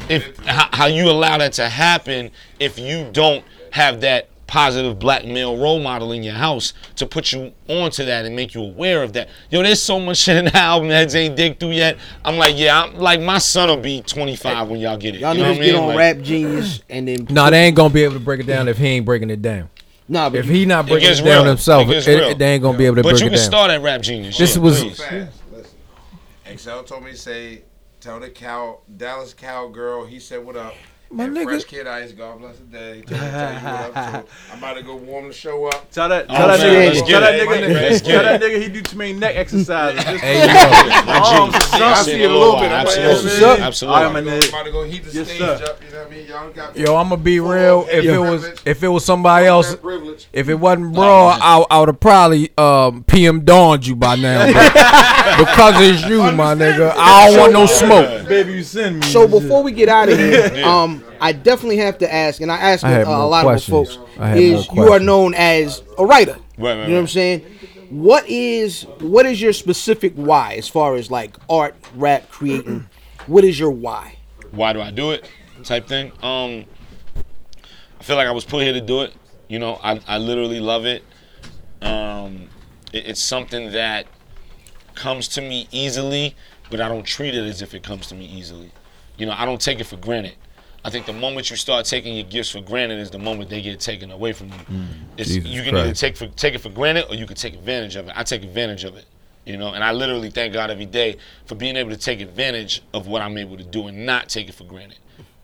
If how, how you allow that to happen if you don't have that positive black male role model in your house to put you onto that and make you aware of that. Yo, there's so much shit <laughs> in the album that ain't dig through yet. I'm like, yeah, I'm like my son will be 25 when y'all get it. Y'all you know niggas what I mean? get on Like, Rap Genius and then Nah, they ain't gonna be able to break it down if he ain't breaking it down. nah, but If he not breaking gets it down real. himself, It it, it- they ain't gonna be able to But break it down. But you can start at Rap Genius. This yeah, was- please. Fast. Listen. XL told me to say, tell the cow, Dallas cowgirl. He said, "What up?" My and nigga. Fresh Kid Ice, God bless the day. Tell, tell you what up to. <laughs> I'm about to go warm the show up. Tell that, Oh, tell that man, nigga, tell that nigga, tell that nigga he do too many neck exercises. Just Hey, yo. arms, I see it a little bit. I'm like, Absolutely. Absolutely. All right, I'm about to go- nigga. I'm about to go heat the Yes, stage sir. up. You know what I mean? Y'all got Yo, I'm gonna be full real. If head it was if it was somebody else, if it wasn't bro, I, I would have probably um, PM dawned you by now. <laughs> because it's you, my nigga, I don't want no smoke. baby, you send me. So before we get out of here, <laughs> um, I definitely have to ask, and I ask I uh, a lot questions. of my I have folks, is you are known as a writer. Right, right, You know what I'm saying? What is what is your specific why as far as like art, rap, creating? what is your why? why do I do it type thing. Um, I feel like I was put here to do it. You know, I, I literally love it. Um, it- It's something that comes to me easily, but I don't treat it as if it comes to me easily. You know, I don't take it for granted. I think the moment you start taking your gifts for granted is the moment they get taken away from you. it's, you can either take for take it for granted or you can take advantage of it. I take advantage of it. You know, and I literally thank God every day for being able to take advantage of what I'm able to do and not take it for granted.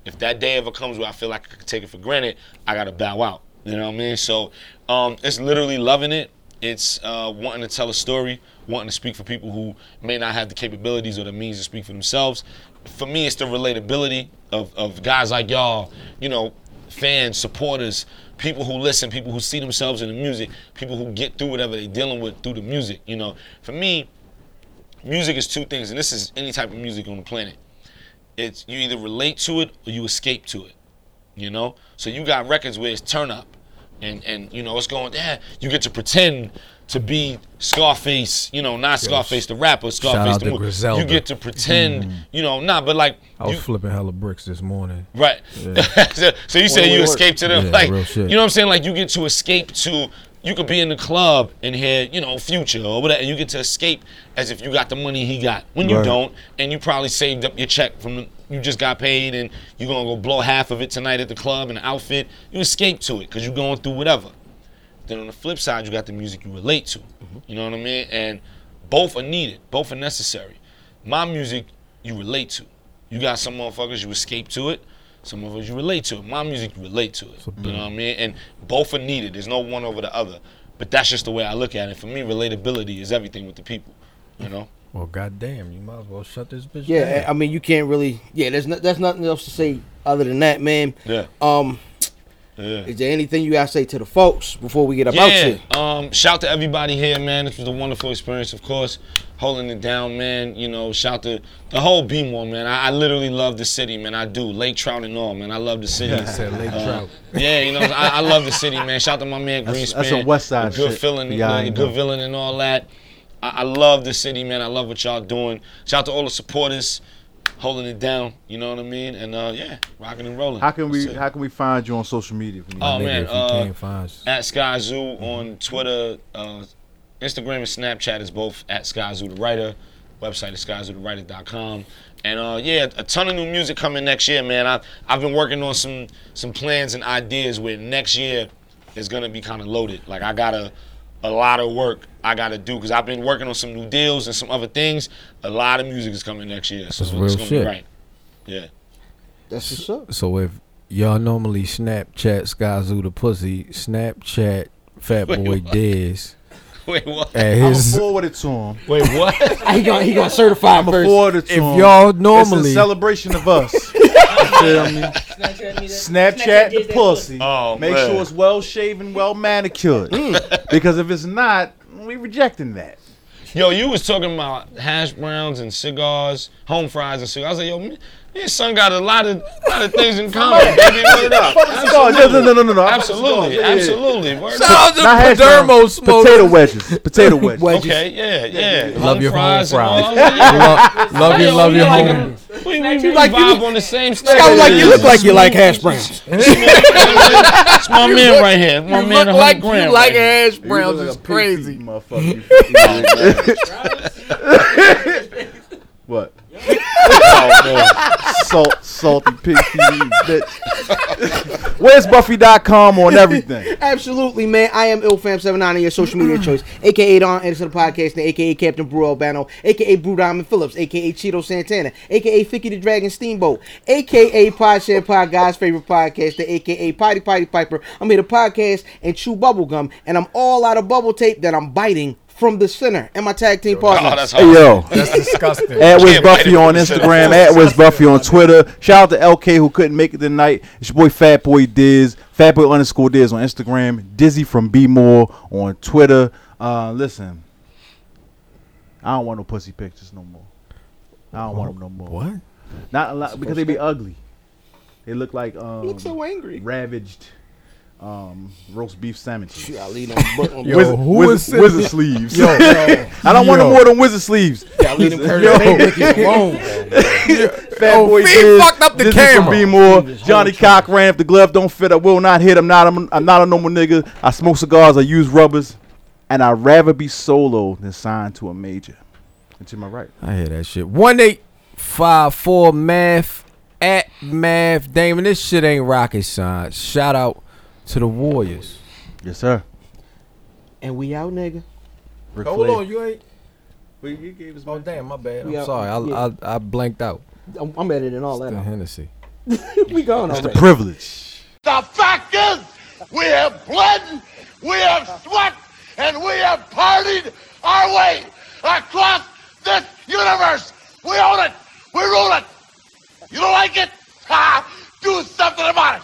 If that day ever comes where I feel like I could take it for granted, I gotta bow out. You know what I mean? So um, it's literally loving it. It's uh, wanting to tell a story, wanting to speak for people who may not have the capabilities or the means to speak for themselves. For me, it's the relatability of, of guys like y'all, you know, fans, supporters, people who listen, people who see themselves in the music, people who get through whatever they're dealing with through the music. You know, for me, music is two things, and this is any type of music on the planet. It's you either relate to it or you escape to it. You know, so you got records where it's turn up, and and you know it's going. Yeah, you get to pretend to be Scarface. You know, not Scarface the rapper, Scarface out the to movie. You get to pretend. Mm. You know, nah, but like I was you, flipping hella bricks this morning. Right. <laughs> so, so you say you escape to them, Yeah, like real shit. you know what I'm saying? Like you get to escape to. You could be in the club and hear, you know, Future or whatever, and you get to escape as if you got the money he got. When you Right. don't, and you probably saved up your check from the, you just got paid, and you're gonna go blow half of it tonight at the club in an outfit. You escape to it because you're going through whatever. Then on the flip side, you got the music you relate to. You know what I mean? And both are needed. Both are necessary. My music, you relate to. You got some motherfuckers you escape to it. Some of us you relate to it. My music you relate to it. You know what I mean? And both are needed. There's no one over the other. But that's just the way I look at it. For me, relatability is everything with the people. You know? Well, goddamn, you might as well shut this bitch Yeah, down. I mean you can't really. Yeah, there's no, there's nothing else to say other than that, man. Yeah. Um, Yeah. is there anything you gotta say to the folks before we get up out Yeah. here? Um, shout to everybody here, man. This was a wonderful experience, of course. Holding it down, man. You know, shout to the whole B-more, man. I, I literally love the city, man. I do. Lake Trout and all, man. I love the city. <laughs> said Lake Uh, Trout. Yeah, you know, I, I love the city, man. Shout to my man That's- Greenspan. that's some West Side the good shit. feeling, Yeah, I the, good know. villain and all that. I, I love the city, man. I love what y'all doing. Shout to all the supporters holding it down. You know what I mean? And uh, yeah, rocking and rolling. How can we it. how can we find you on social media? If we need Oh man, if you uh, can't find us. at Skyzoo on Twitter, uh, Instagram and Snapchat is both at Skyzoo the writer. Website is skyzoothewriter.com. And uh, yeah, a ton of new music coming next year, man. I I've been working on some some plans and ideas where next year is gonna be kind of loaded. Like I got a a lot of work I gotta do because I've been working on some new deals and some other things. A lot of music is coming next year, so That's it's real gonna shit. be right. Yeah. That's what's up. So if y'all normally Snapchat Skyzoo the pussy, Snapchat Fat Wait, Boy what? Diz <laughs> Wait, what? at I'm his. forward it to him. Wait, what? <laughs> he gonna he gonna certify I'm first. forward it to If him. y'all it's a normally celebration of us. <laughs> you feel me? Snapchat the pussy. Oh, Make man. sure it's well shaven, well manicured. Mm. because if it's not, we rejecting that. Yo, you was talking about hash browns and cigars, home fries and cigars. I was like, yo, man, your son got a lot of lot of things in common. baby. No, no, no, no, no, no. Absolutely, Yeah, yeah. absolutely. Shout out to Not Padermo smoke. Potato wedges. Potato <laughs> wedges. Wedges. Okay, yeah, yeah. Love your home fries and all fries. that. <laughs> Love, love you, love your home. We, we, we like you vibe look- on the same stuff. Sound like you look like you like hash browns. <laughs> That's my man right here. My You man, look a like grand you like right hash browns. It's like a pig crazy. motherfucker. what? Salt, salty pig feet, bitch. Where's Buffy.com on everything? <laughs> Absolutely, man. I am IlFam79 on your social media choice, aka Don Anderson, the podcast, aka Captain Brew Albano, aka Brew Diamond Phillips, aka Cheeto Santana, aka Ficky the Dragon Steamboat, aka Pod Share Pod, God's favorite podcast, The aka Potty Potty Piper. I'm here to podcast and chew bubblegum, and I'm all out of bubble tape that I'm biting from the center. And my tag team partner. Oh, that's Hey hard. yo, <laughs> That's disgusting. at Wiz Buffy on from the center. Instagram, at Wiz Buffy on Twitter. Shout out to LK who couldn't make it tonight. It's your boy Fat Boy Diz, Fat Boy underscore Diz on Instagram. Dizzy from B More on Twitter. Uh, listen, I don't want no pussy pictures no more. I don't want them no more. What? Not a lot because they be ugly. They look like um, You look so angry. ravaged um, roast beef sandwiches. I leave them <laughs> on Yo, Wizard, who wizard, is wizard sleeves. Yo, <laughs> I don't want no more than wizard sleeves. I leave them Curtis <laughs> alone. Fat Oh, boy Fee fucked up the Dizzy camera. B More. Johnnie Cochran. If the glove don't fit, I will not hit. I'm not. I'm, I'm not a normal nigga. I smoke cigars. I use rubbers, and I'd rather be solo than signed to a major. And to my right. I hear that shit. One eight five four math at math Damon. This shit ain't rocket science. Shout out to the Warriors. Yes, sir. And we out, nigga. Ric Hold Flair. on, you ain't. Well, you gave us Oh damn, my bad. I'm Yeah, sorry. I, yeah. I I blanked out. I'm, I'm editing all that The out. Hennessy. <laughs> we gone It's the already. privilege. The fact is, we have bled, we have sweat, and we have partied our way across this universe. We own it. We rule it. You don't like it? Ha! Do something about it.